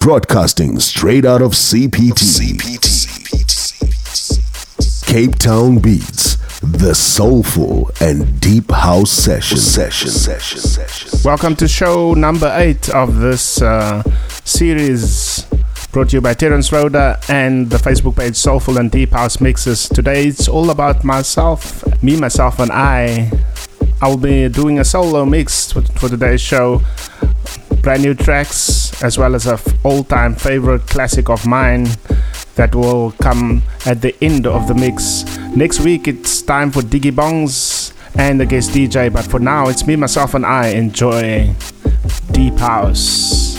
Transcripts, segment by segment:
Broadcasting straight out of CPT. CPT. Cape Town Beats, the soulful and deep house session. Session. Session. Session. Welcome to show number eight of this uh, series brought to you by Terence Roda and the Facebook page Soulful and Deep House Mixes. Today it's all about myself, me, myself, and I. I will be doing a solo mix for, for today's show. Brand new tracks, as well as a f- all-time favorite classic of mine that will come at the end of the mix. Next week it's time for Diggy Bongs and the guest DJ, but for now it's me, myself, and I enjoy Deep House.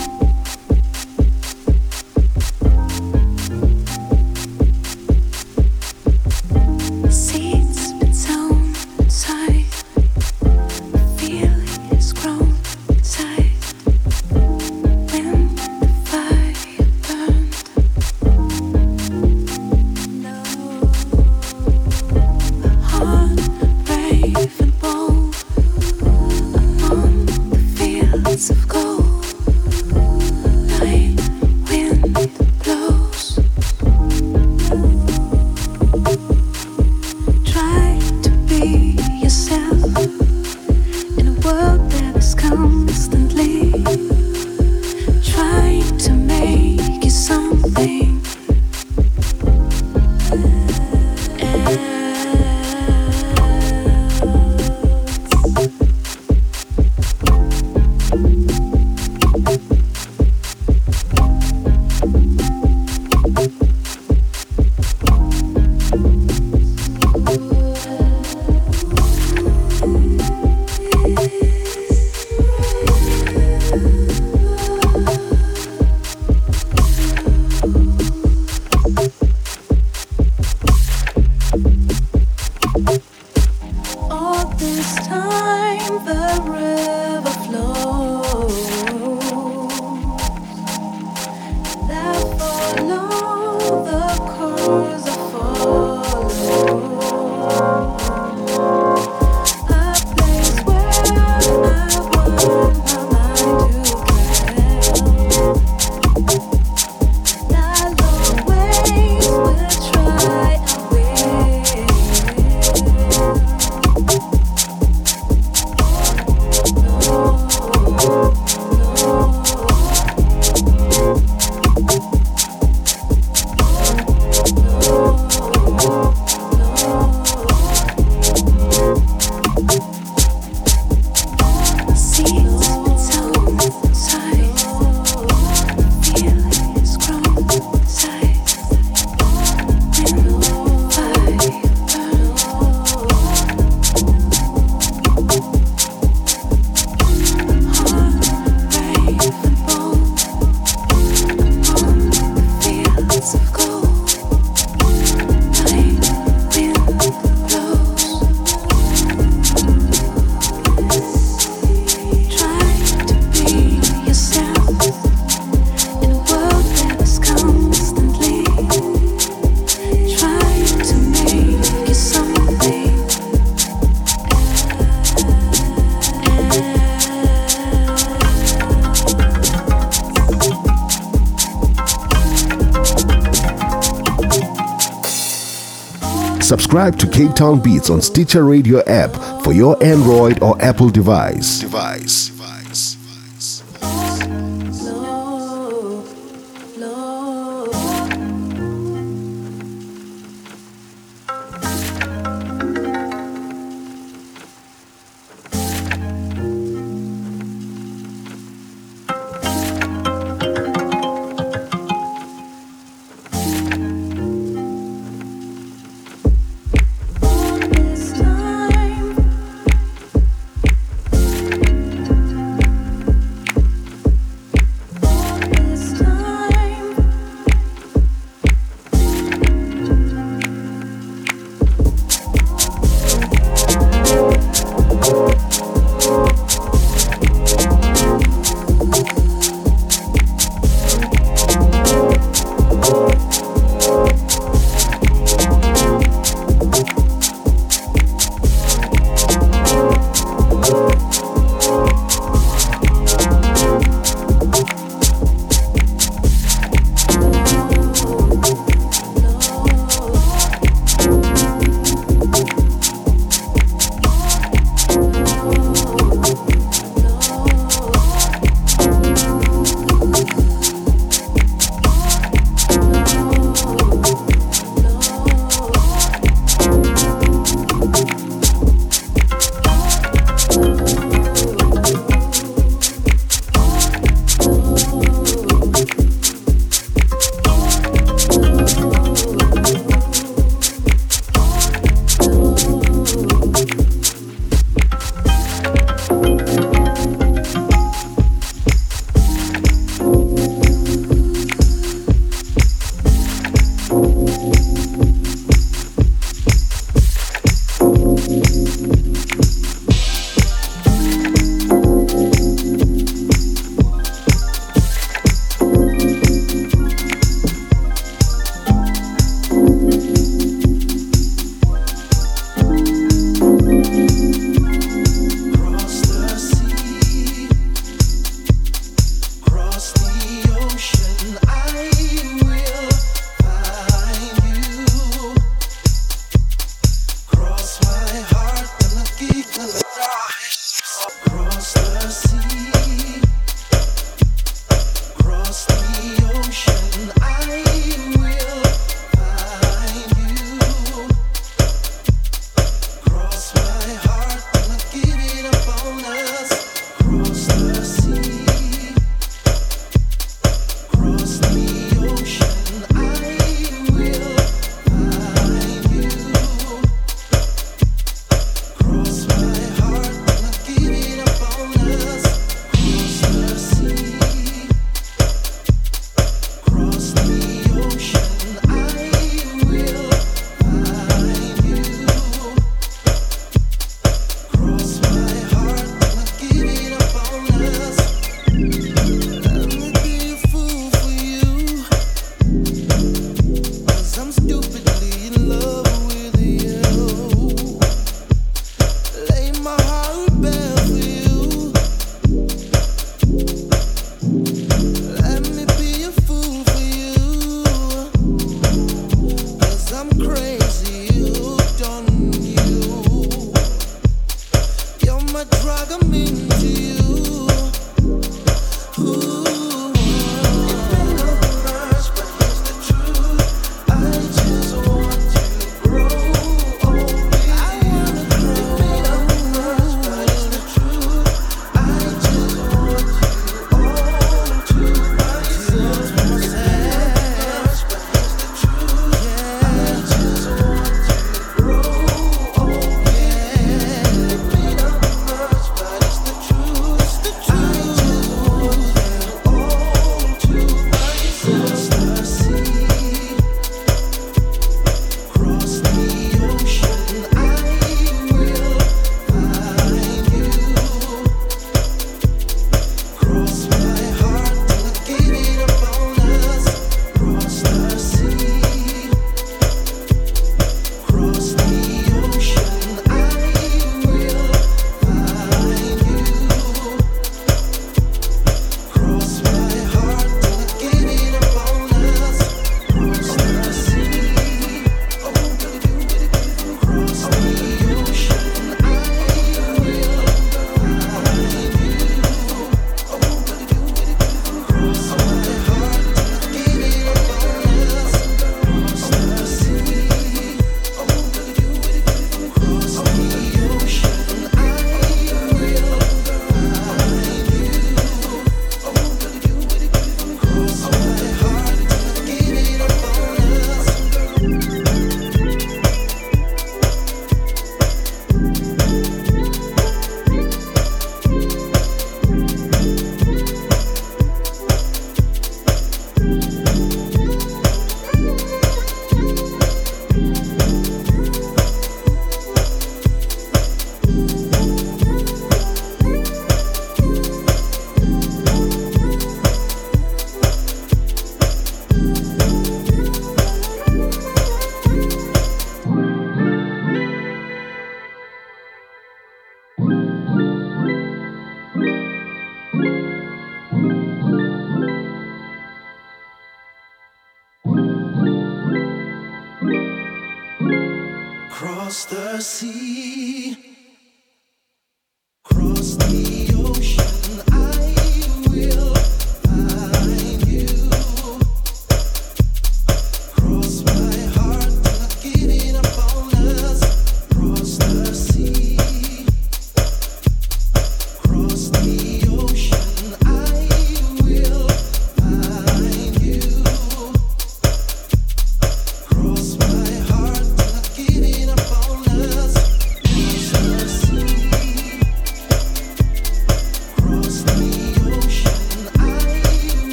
Subscribe to Cape Town Beats on Stitcher Radio app for your Android or Apple device. Device.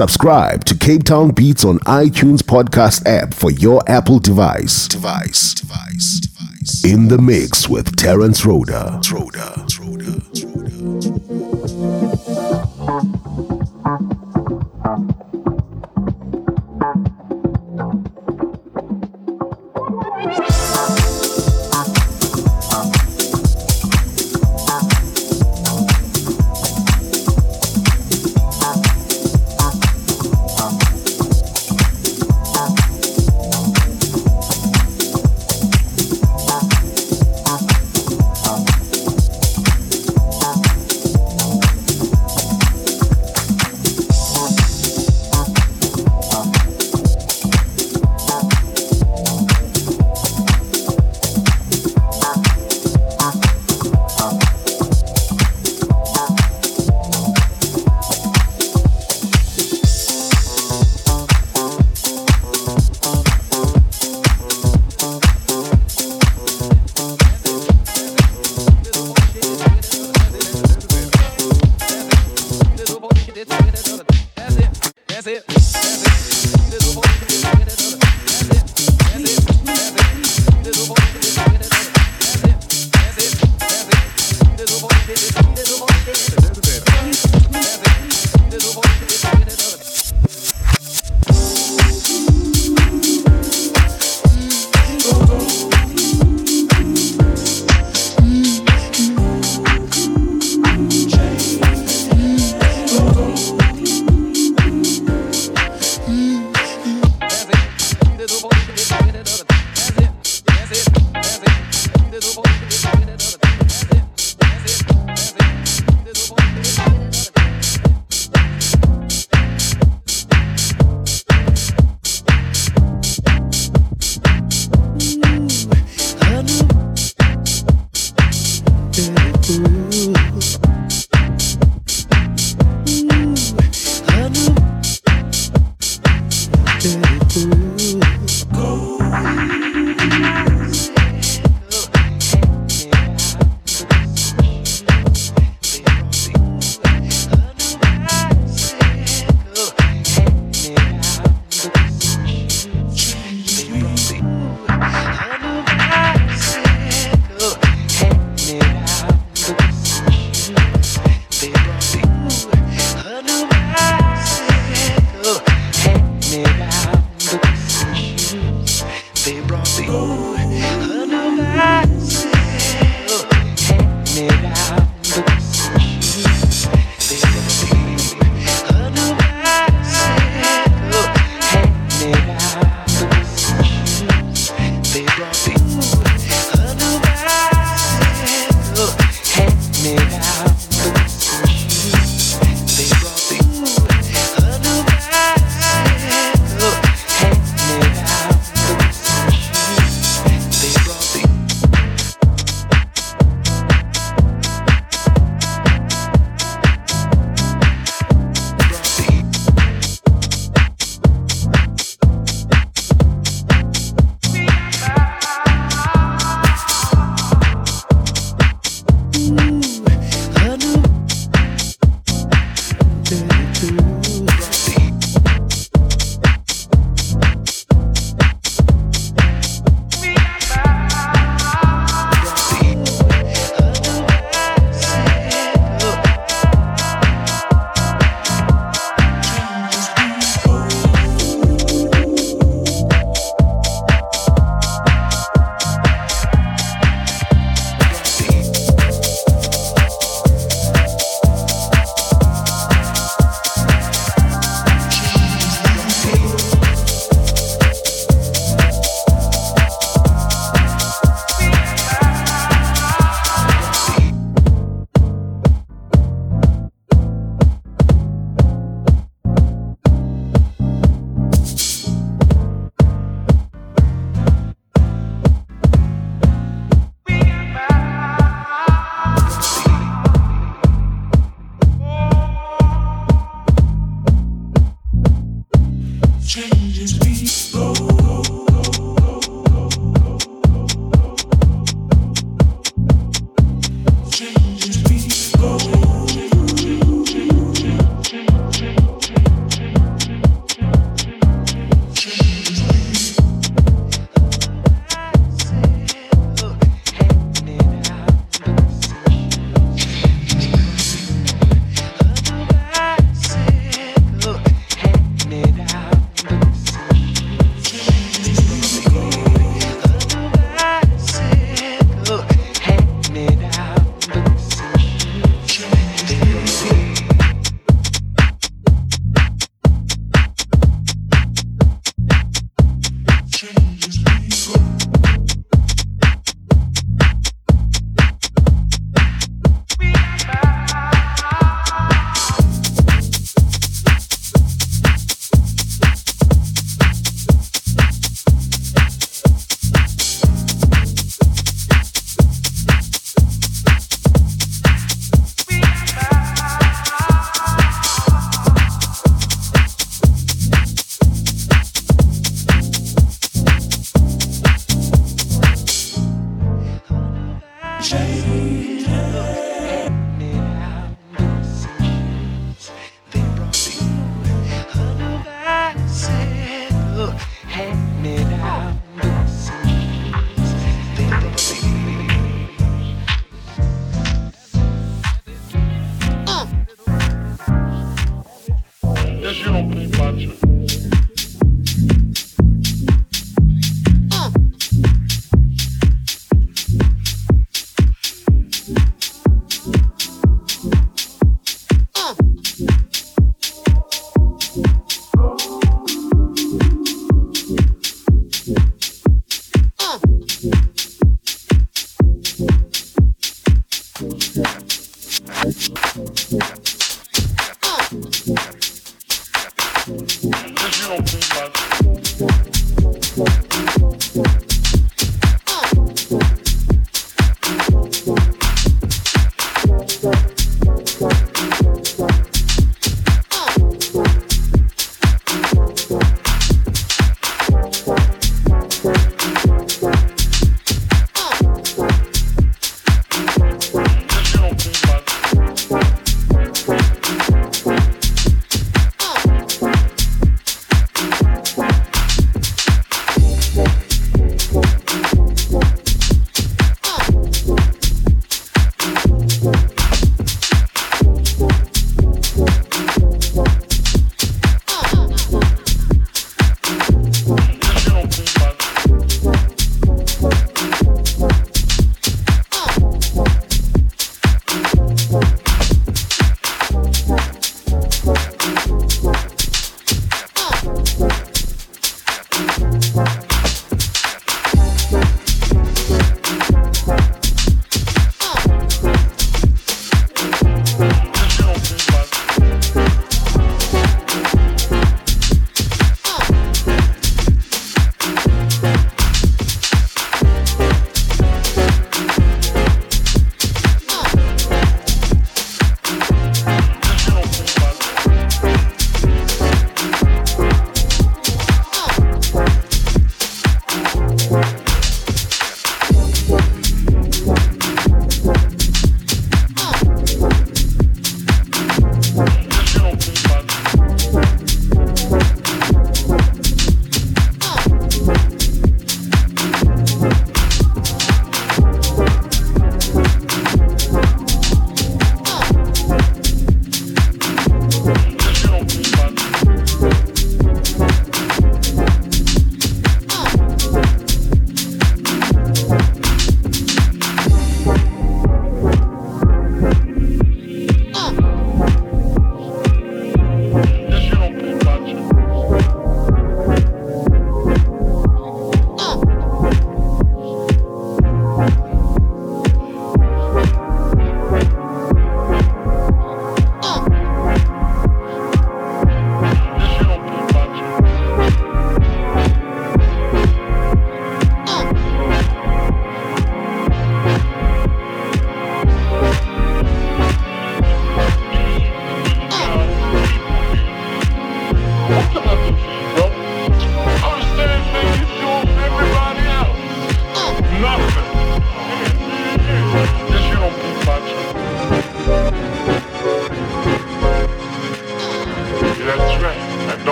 Subscribe to Cape Town Beats on iTunes podcast app for your Apple device. Device. Device. Device. In the mix with Terence Roda. Roda.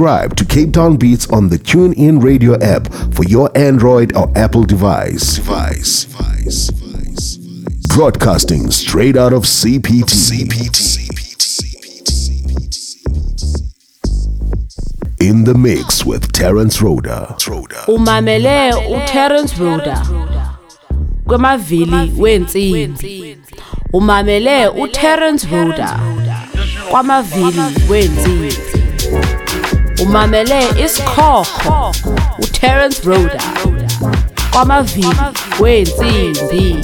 Subscribe to Cape Town Beats on the TuneIn Radio app for your Android or Apple device. Device. Device. Broadcasting straight out of CPT. CPT. In the mix with Terence. Rhoda. umamele wensimbi umamele wensimbi umamele isikhokho uTerence Rhoda kwamavili wensimbi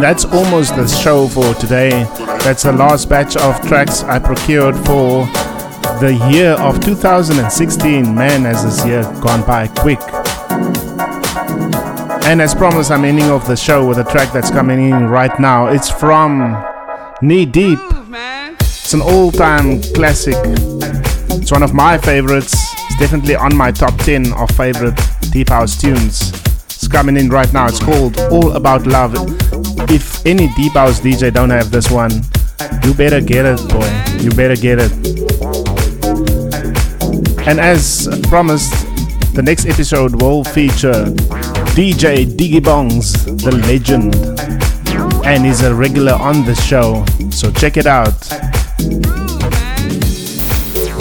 And that's almost the show for today. That's the last batch of tracks I procured for the year of 2016. Man, has this year gone by quick. And as promised, I'm ending off the show with a track that's coming in right now. It's from Knee Deep. It's an all time classic. It's one of my favorites. It's definitely on my top 10 of favorite Deep House tunes. It's coming in right now. It's called All About Love. Any Deep House DJ don't have this one, you better get it, boy. You better get it. And as promised, the next episode will feature DJ Diggy Bongs, the legend. And he's a regular on the show, so check it out.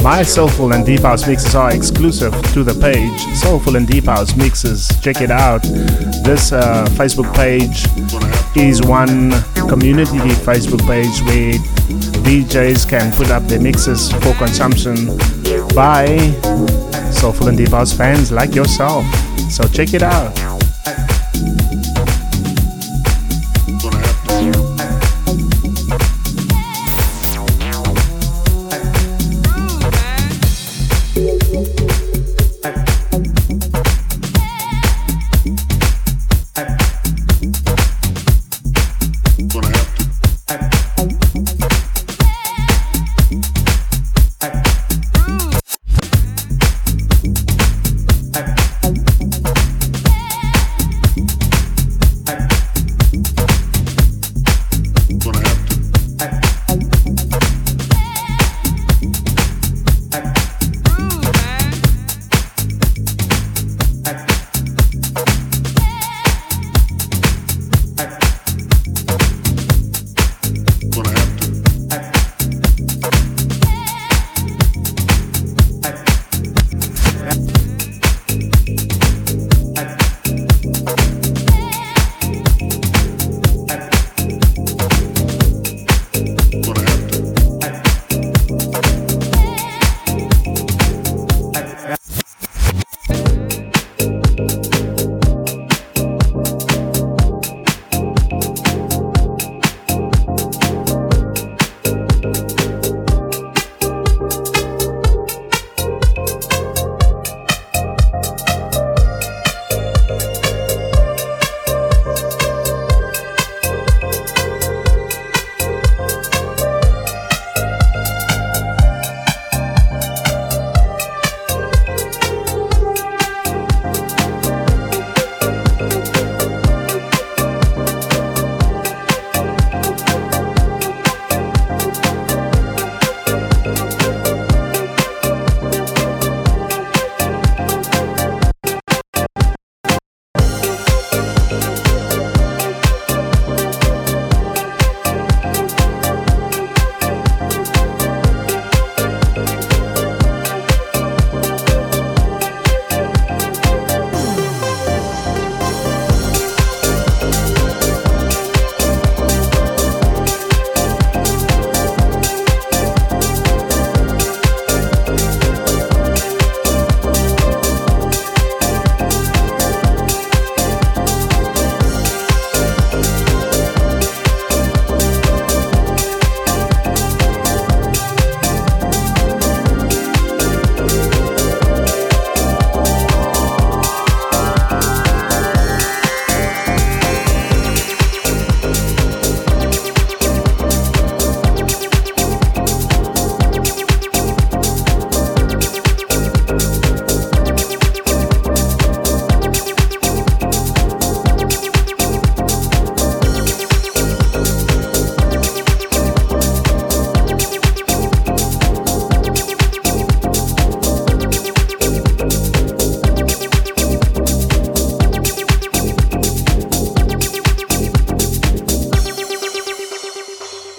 My Soulful and Deep House mixes are exclusive to the page. Soulful and Deep House mixes. Check it out. This uh, Facebook page is one community Facebook page where DJs can put up their mixes for consumption by Soulful and Deep House fans like yourself. So check it out.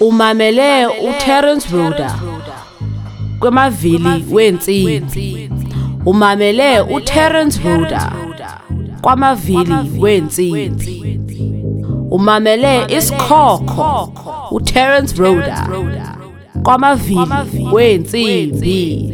Umamele uTerence Rhoda kwamavili wensimbi umamele uTerence Rhoda kwamavili wensimbi umamele isikhokho uTerence Rhoda kwamavili wensimbi